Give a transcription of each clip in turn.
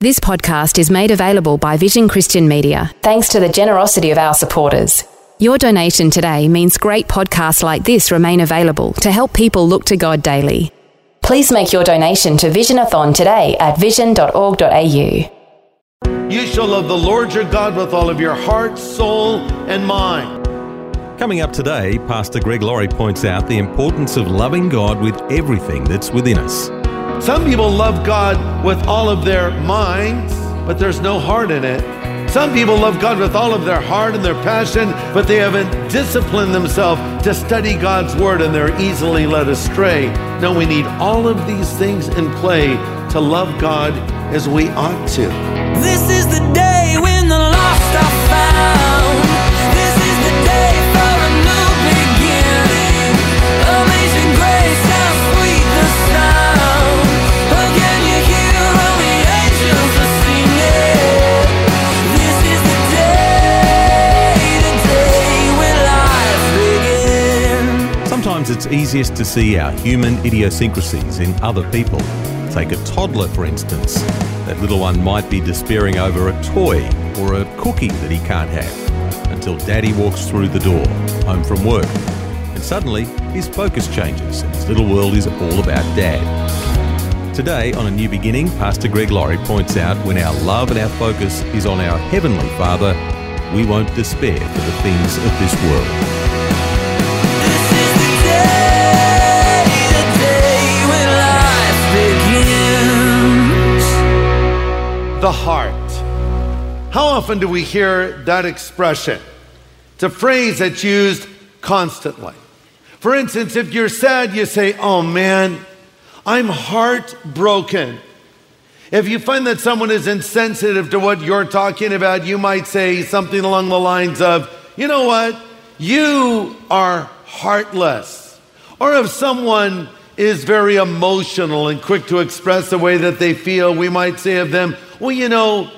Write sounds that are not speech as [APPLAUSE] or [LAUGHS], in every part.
This podcast is made available by Vision Christian Media thanks to the generosity of our supporters. Your donation today means great podcasts like this remain available to help people look to God daily. Please make your donation to Visionathon today at vision.org.au. You shall love the Lord your God with all of your heart, soul, and mind. Coming up today, Pastor Greg Laurie points out the importance of loving God with everything that's within us. Some people love God with all of their minds, but there's no heart in it. Some people love God with all of their heart and their passion, but they haven't disciplined themselves to study God's word and they're easily led astray. No, we need all of these things in play to love God as we ought to. This is the day easiest to see our human idiosyncrasies in other people. Take a toddler, for instance. That little one might be despairing over a toy or a cookie that he can't have until daddy walks through the door, home from work. And suddenly, his focus changes and his little world is all about dad. Today, on A New Beginning, Pastor Greg Laurie points out when our love and our focus is on our Heavenly Father, we won't despair for the things of this world. The heart. How often do we hear that expression? It's a phrase that's used constantly. For instance, if you're sad, you say, Oh man, I'm heartbroken. If you find that someone is insensitive to what you're talking about, you might say something along the lines of, You know what? You are heartless. Or if someone is very emotional and quick to express the way that they feel, we might say of them, Well, you know,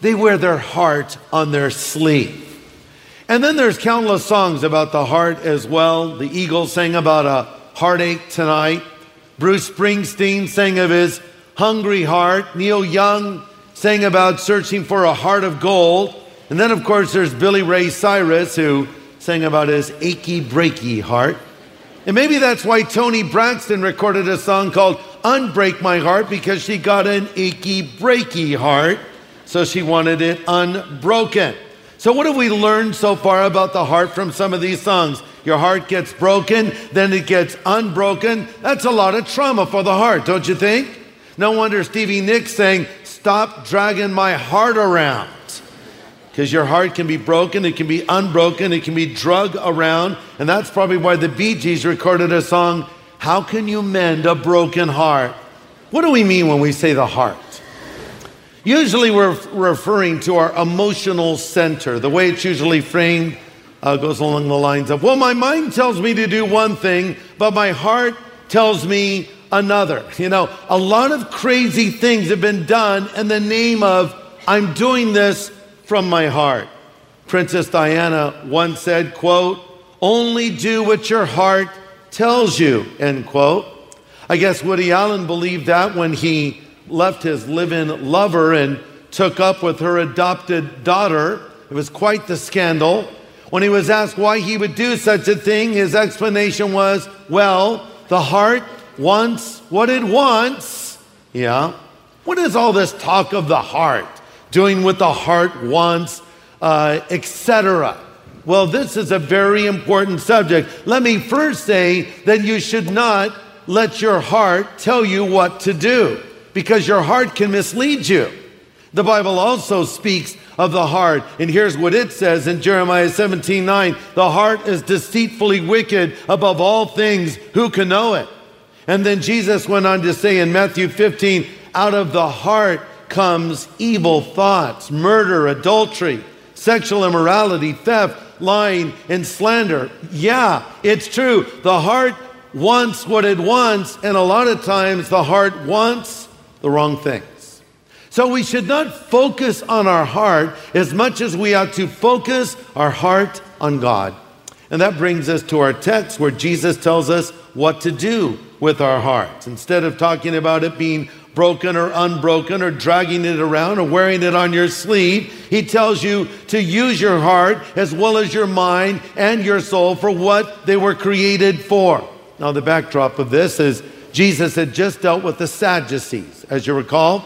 they wear their heart on their sleeve. And then there's countless songs about the heart as well. The Eagles sang about a heartache tonight. Bruce Springsteen sang of his hungry heart. Neil Young sang about searching for a heart of gold. And then, of course, there's Billy Ray Cyrus who sang about his achy, breaky heart. And maybe that's why Toni Braxton recorded a song called Unbreak My Heart because she got an achy, breaky heart. So she wanted it unbroken. So, what have we learned so far about the heart from some of these songs? Your heart gets broken, then it gets unbroken. That's a lot of trauma for the heart, don't you think? No wonder Stevie Nicks saying, Stop dragging my heart around. Because your heart can be broken, it can be unbroken, it can be drug around. And that's probably why the Bee Gees recorded a song, How Can You Mend a Broken Heart? What do we mean when we say the heart? Usually we're referring to our emotional center. The way it's usually framed uh, goes along the lines of, well, my mind tells me to do one thing, but my heart tells me another. You know, a lot of crazy things have been done in the name of, I'm doing this from my heart. Princess Diana once said, quote, only do what your heart tells you, end quote. I guess Woody Allen believed that when he left his live-in lover and took up with her adopted daughter. It was quite the scandal. When he was asked why he would do such a thing, his explanation was, well, the heart wants what it wants. Yeah. What is all this talk of the heart? Doing what the heart wants, uh, etc. Well, this is a very important subject. Let me first say that you should not let your heart tell you what to do because your heart can mislead you. The Bible also speaks of the heart, and here's what it says in Jeremiah 17 9 The heart is deceitfully wicked above all things. Who can know it? And then Jesus went on to say in Matthew 15, out of the heart comes evil thoughts, murder, adultery, sexual immorality, theft, lying and slander. Yeah, it's true. The heart wants what it wants, and a lot of times the heart wants the wrong things. So we should not focus on our heart as much as we ought to focus our heart on God. And that brings us to our text where Jesus tells us what to do with our hearts. Instead of talking about it being broken or unbroken or dragging it around or wearing it on your sleeve, he tells you to use your heart as well as your mind and your soul for what they were created for. Now, the backdrop of this is Jesus had just dealt with the Sadducees. As you recall,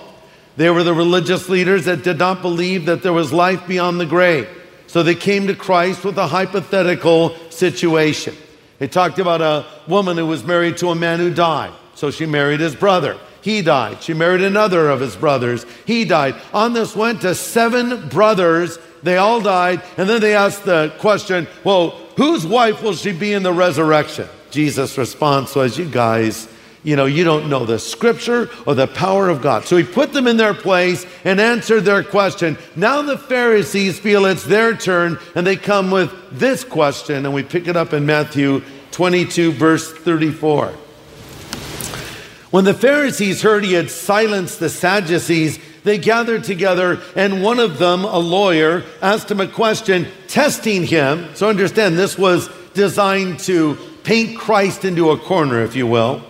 they were the religious leaders that did not believe that there was life beyond the grave. So they came to Christ with a hypothetical situation. They talked about a woman who was married to a man who died. So she married his brother. He died. She married another of his brothers. He died. On this went to seven brothers. They all died. And then they asked the question, well, whose wife will she be in the resurrection? Jesus' response was, you guys, you know, you don't know the scripture or the power of God. So he put them in their place and answered their question. Now the Pharisees feel it's their turn and they come with this question, and we pick it up in Matthew 22, verse 34. When the Pharisees heard he had silenced the Sadducees, they gathered together, and one of them, a lawyer, asked him a question, testing him. So understand, this was designed to paint Christ into a corner, if you will,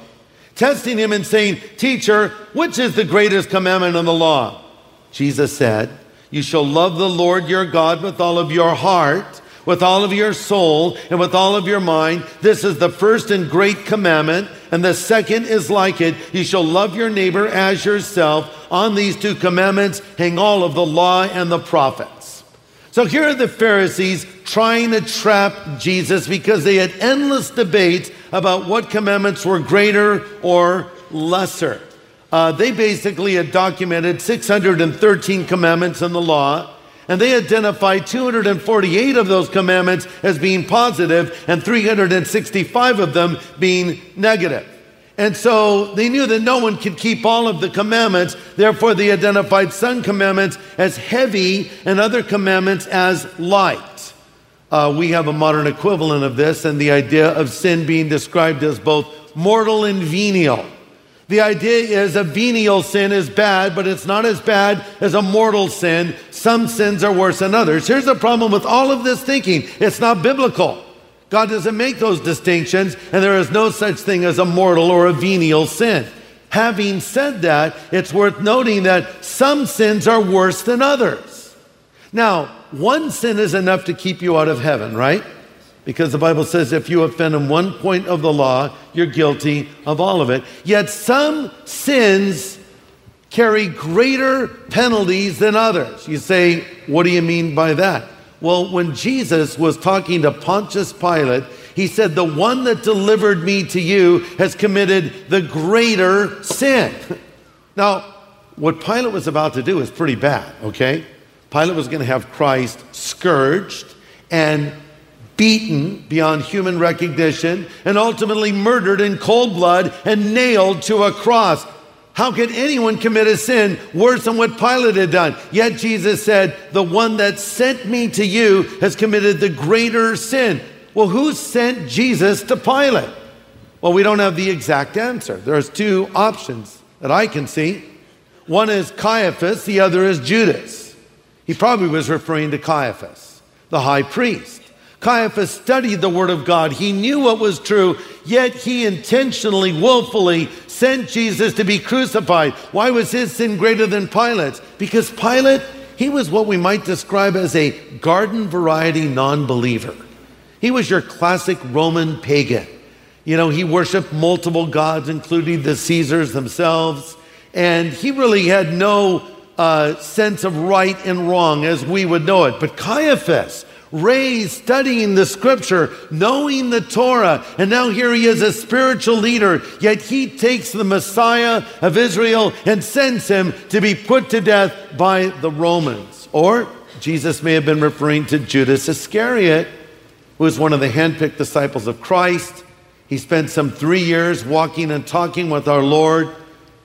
testing him and saying, Teacher, which is the greatest commandment in the law? Jesus said, You shall love the Lord your God with all of your heart with all of your soul and with all of your mind. This is the first and great commandment. And the second is like it. You shall love your neighbor as yourself. On these two commandments hang all of the law and the prophets. So here are the Pharisees trying to trap Jesus because they had endless debates about what commandments were greater or lesser. Uh, they basically had documented 613 commandments in the law. And they identified 248 of those commandments as being positive and 365 of them being negative. And so they knew that no one could keep all of the commandments. Therefore, they identified some commandments as heavy and other commandments as light. Uh, we have a modern equivalent of this, and the idea of sin being described as both mortal and venial. The idea is a venial sin is bad, but it's not as bad as a mortal sin. Some sins are worse than others. Here's the problem with all of this thinking it's not biblical. God doesn't make those distinctions, and there is no such thing as a mortal or a venial sin. Having said that, it's worth noting that some sins are worse than others. Now, one sin is enough to keep you out of heaven, right? Because the Bible says if you offend in one point of the law, you're guilty of all of it. Yet some sins carry greater penalties than others. You say, what do you mean by that? Well, when Jesus was talking to Pontius Pilate, he said, The one that delivered me to you has committed the greater sin. [LAUGHS] now, what Pilate was about to do is pretty bad, okay? Pilate was going to have Christ scourged and beaten beyond human recognition, and ultimately murdered in cold blood and nailed to a cross. How could anyone commit a sin worse than what Pilate had done? Yet Jesus said, The one that sent me to you has committed the greater sin. Well, who sent Jesus to Pilate? Well, we don't have the exact answer. There's two options that I can see. One is Caiaphas, the other is Judas. He probably was referring to Caiaphas, the high priest. Caiaphas studied the Word of God. He knew what was true, yet he intentionally, willfully sent Jesus to be crucified. Why was his sin greater than Pilate's? Because Pilate, he was what we might describe as a garden variety non believer. He was your classic Roman pagan. You know, he worshiped multiple gods, including the Caesars themselves, and he really had no uh, sense of right and wrong as we would know it. But Caiaphas, raised studying the scripture, knowing the Torah, and now here he is a spiritual leader, yet he takes the Messiah of Israel and sends him to be put to death by the Romans. Or Jesus may have been referring to Judas Iscariot, who was one of the handpicked disciples of Christ. He spent some three years walking and talking with our Lord,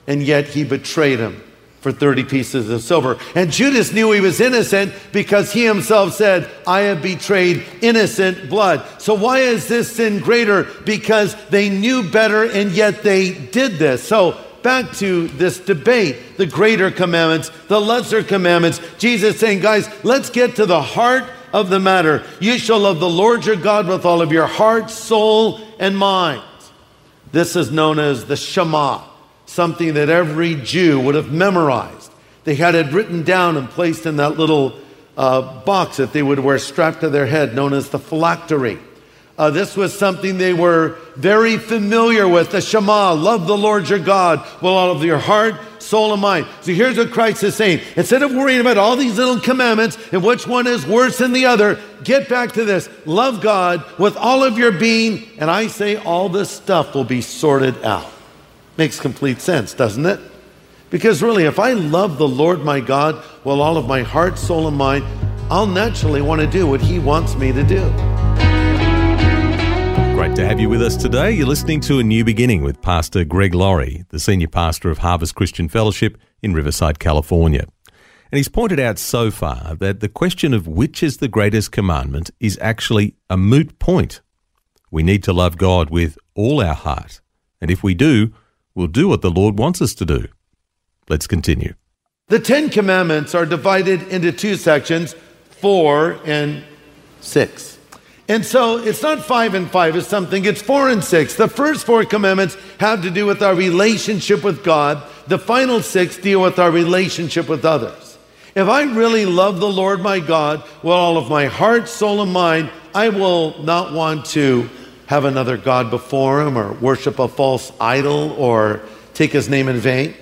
and yet he betrayed him. For 30 pieces of silver. And Judas knew he was innocent because he himself said, I have betrayed innocent blood. So why is this sin greater? Because they knew better and yet they did this. So back to this debate the greater commandments, the lesser commandments. Jesus saying, guys, let's get to the heart of the matter. You shall love the Lord your God with all of your heart, soul, and mind. This is known as the Shema something that every Jew would have memorized. They had it written down and placed in that little uh, box that they would wear strapped to their head, known as the phylactery. Uh, this was something they were very familiar with. The Shema, love the Lord your God with all of your heart, soul, and mind. So here's what Christ is saying. Instead of worrying about all these little commandments and which one is worse than the other, get back to this. Love God with all of your being, and I say all this stuff will be sorted out. Makes complete sense, doesn't it? Because really, if I love the Lord my God with all of my heart, soul, and mind, I'll naturally want to do what He wants me to do. Great to have you with us today. You're listening to A New Beginning with Pastor Greg Laurie, the senior pastor of Harvest Christian Fellowship in Riverside, California. And he's pointed out so far that the question of which is the greatest commandment is actually a moot point. We need to love God with all our heart. And if we do, we'll do what the Lord wants us to do. Let's continue. The Ten Commandments are divided into two sections four and six. And so it's not five and five is something, it's four and six. The first four commandments have to do with our relationship with God, the final six deal with our relationship with others. If I really love the Lord my God with all of my heart, soul, and mind, I will not want to have another God before him or worship a false idol or take his name in vain.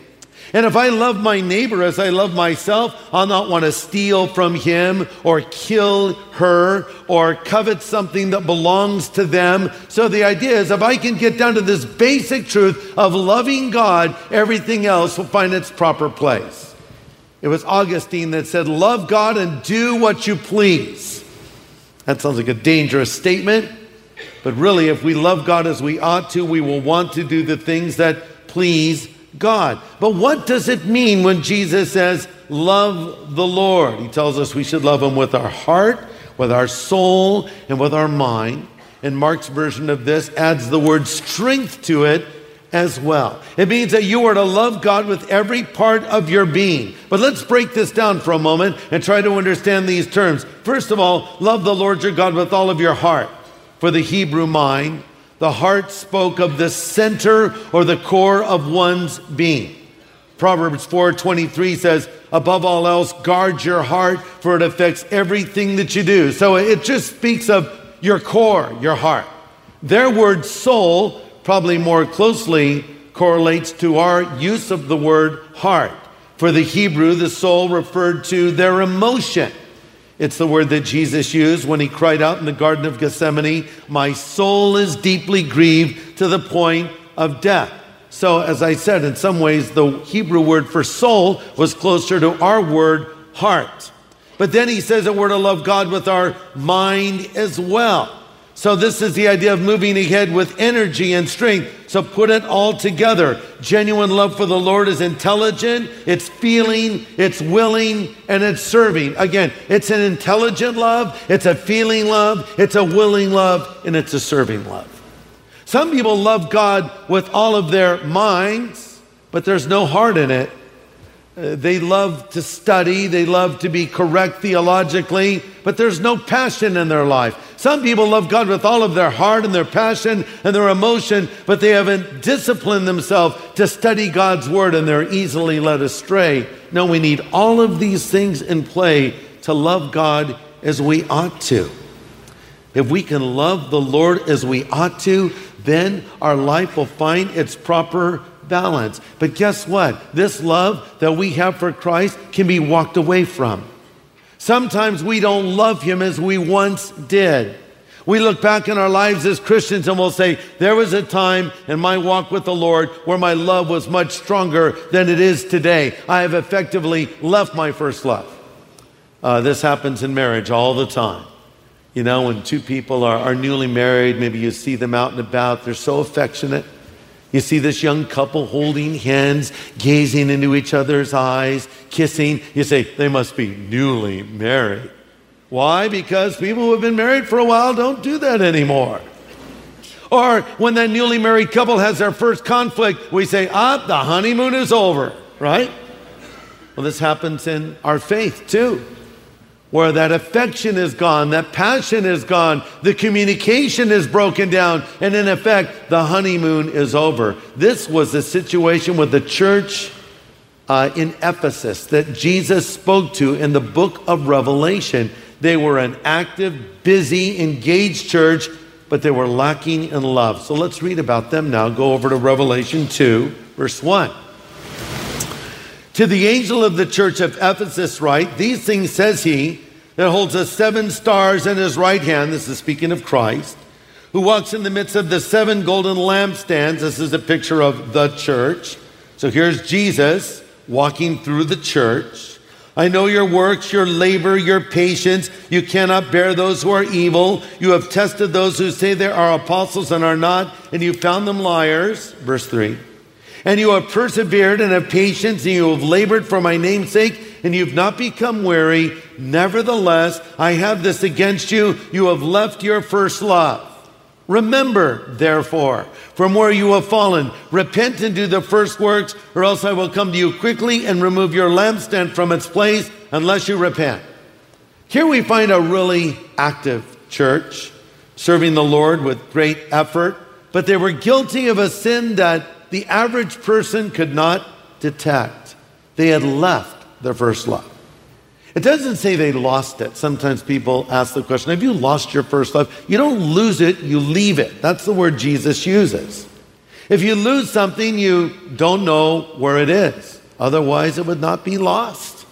And if I love my neighbor as I love myself, I'll not want to steal from him or kill her or covet something that belongs to them. So the idea is if I can get down to this basic truth of loving God, everything else will find its proper place. It was Augustine that said, Love God and do what you please. That sounds like a dangerous statement. But really, if we love God as we ought to, we will want to do the things that please God. But what does it mean when Jesus says, Love the Lord? He tells us we should love Him with our heart, with our soul, and with our mind. And Mark's version of this adds the word strength to it as well. It means that you are to love God with every part of your being. But let's break this down for a moment and try to understand these terms. First of all, love the Lord your God with all of your heart. For the Hebrew mind, the heart spoke of the center or the core of one's being. Proverbs 4:23 says, "Above all else, guard your heart, for it affects everything that you do." So it just speaks of your core, your heart. Their word soul probably more closely correlates to our use of the word heart. For the Hebrew, the soul referred to their emotion. It's the word that Jesus used when he cried out in the Garden of Gethsemane, My soul is deeply grieved to the point of death. So, as I said, in some ways, the Hebrew word for soul was closer to our word heart. But then he says that we're to love God with our mind as well. So, this is the idea of moving ahead with energy and strength. So, put it all together. Genuine love for the Lord is intelligent, it's feeling, it's willing, and it's serving. Again, it's an intelligent love, it's a feeling love, it's a willing love, and it's a serving love. Some people love God with all of their minds, but there's no heart in it. Uh, they love to study, they love to be correct theologically, but there's no passion in their life. Some people love God with all of their heart and their passion and their emotion, but they haven't disciplined themselves to study God's word and they're easily led astray. No, we need all of these things in play to love God as we ought to. If we can love the Lord as we ought to, then our life will find its proper balance. But guess what? This love that we have for Christ can be walked away from. Sometimes we don't love Him as we once did. We look back in our lives as Christians and we'll say, There was a time in my walk with the Lord where my love was much stronger than it is today. I have effectively left my first love. Uh, this happens in marriage all the time. You know, when two people are, are newly married, maybe you see them out and about, they're so affectionate You see this young couple holding hands, gazing into each other's eyes, kissing. You say, they must be newly married. Why? Because people who have been married for a while don't do that anymore. Or when that newly married couple has their first conflict, we say, ah, the honeymoon is over, right? Well, this happens in our faith too, where that affection is gone, that passion is gone, the communication is broken down, and in effect, the honeymoon is over. This was the situation with the church uh, in Ephesus that Jesus spoke to in the book of Revelation. They were an active, busy, engaged church but they were lacking in love. So let's read about them now. Go over to Revelation 2, verse 1. To the angel of the church of Ephesus, write, These things says he that holds the seven stars in his right hand. This is speaking of Christ, who walks in the midst of the seven golden lampstands. This is a picture of the church. So here's Jesus walking through the church. I know your works, your labor, your patience. You cannot bear those who are evil. You have tested those who say they are apostles and are not, and you found them liars. Verse 3. And you have persevered and have patience, and you have labored for my name's sake, and you've not become weary. Nevertheless, I have this against you. You have left your first love. Remember, therefore, from where you have fallen, repent and do the first works, or else I will come to you quickly and remove your lampstand from its place unless you repent. Here we find a really active church serving the Lord with great effort, but they were guilty of a sin that the average person could not detect. They had left their first love. It doesn't say they lost it. Sometimes people ask the question Have you lost your first love? You don't lose it, you leave it. That's the word Jesus uses. If you lose something, you don't know where it is. Otherwise, it would not be lost.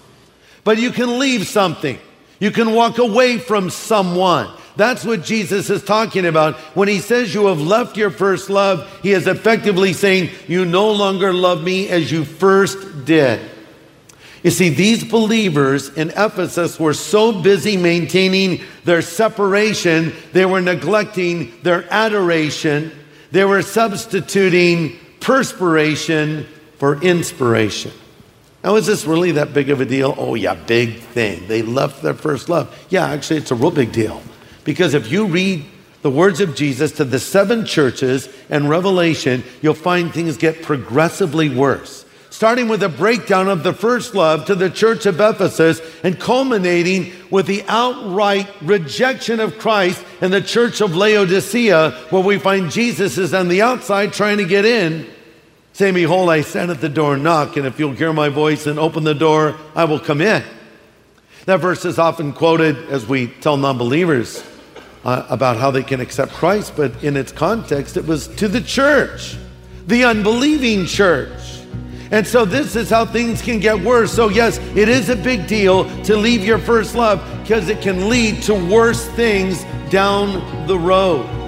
But you can leave something, you can walk away from someone. That's what Jesus is talking about. When he says you have left your first love, he is effectively saying, You no longer love me as you first did. You see, these believers in Ephesus were so busy maintaining their separation, they were neglecting their adoration. They were substituting perspiration for inspiration. Now, is this really that big of a deal? Oh, yeah, big thing. They left their first love. Yeah, actually, it's a real big deal. Because if you read the words of Jesus to the seven churches and Revelation, you'll find things get progressively worse. Starting with a breakdown of the first love to the church of Ephesus and culminating with the outright rejection of Christ in the church of Laodicea, where we find Jesus is on the outside trying to get in, saying, Behold, I stand at the door and knock, and if you'll hear my voice and open the door, I will come in. That verse is often quoted as we tell non believers uh, about how they can accept Christ, but in its context, it was to the church, the unbelieving church. And so this is how things can get worse. So, yes, it is a big deal to leave your first love because it can lead to worse things down the road.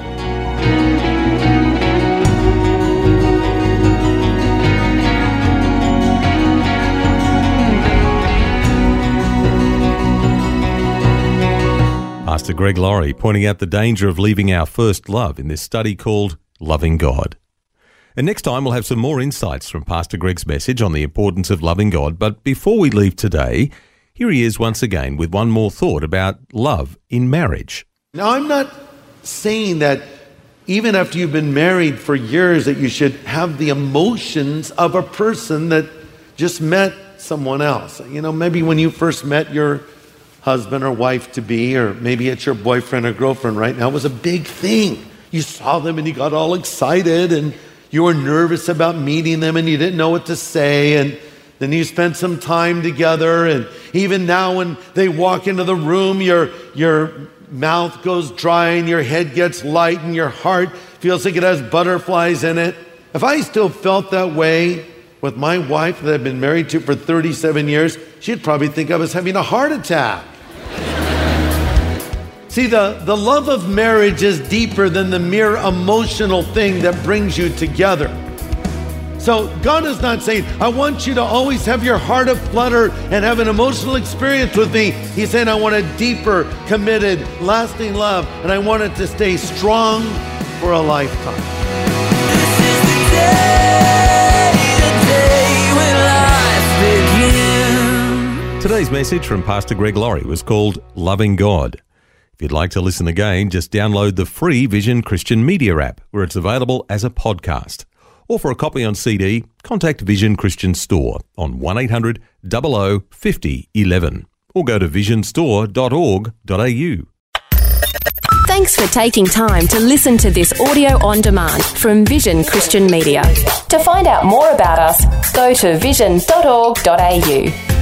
Pastor Greg Laurie pointing out the danger of leaving our first love in this study called Loving God. And next time, we'll have some more insights from Pastor Greg's message on the importance of loving God. But before we leave today, here he is once again with one more thought about love in marriage. Now, I'm not saying that even after you've been married for years that you should have the emotions of a person that just met someone else. You know, maybe when you first met your husband or wife to be, or maybe it's your boyfriend or girlfriend right now, was a big thing. You saw them and you got all excited and you were nervous about meeting them and you didn't know what to say. And then you spent some time together. And even now, when they walk into the room, your, your mouth goes dry and your head gets light and your heart feels like it has butterflies in it. If I still felt that way with my wife that I've been married to for 37 years, she'd probably think I was having a heart attack. See, the, the love of marriage is deeper than the mere emotional thing that brings you together. So God is not saying, I want you to always have your heart aflutter and have an emotional experience with me. He's saying, I want a deeper, committed, lasting love, and I want it to stay strong for a lifetime. This the day. day, the day when life begins. Today's message from Pastor Greg Laurie was called Loving God. If you'd like to listen again, just download the free Vision Christian Media app, where it's available as a podcast. Or for a copy on CD, contact Vision Christian Store on 1800 00 50 11 or go to visionstore.org.au. Thanks for taking time to listen to this audio on demand from Vision Christian Media. To find out more about us, go to vision.org.au.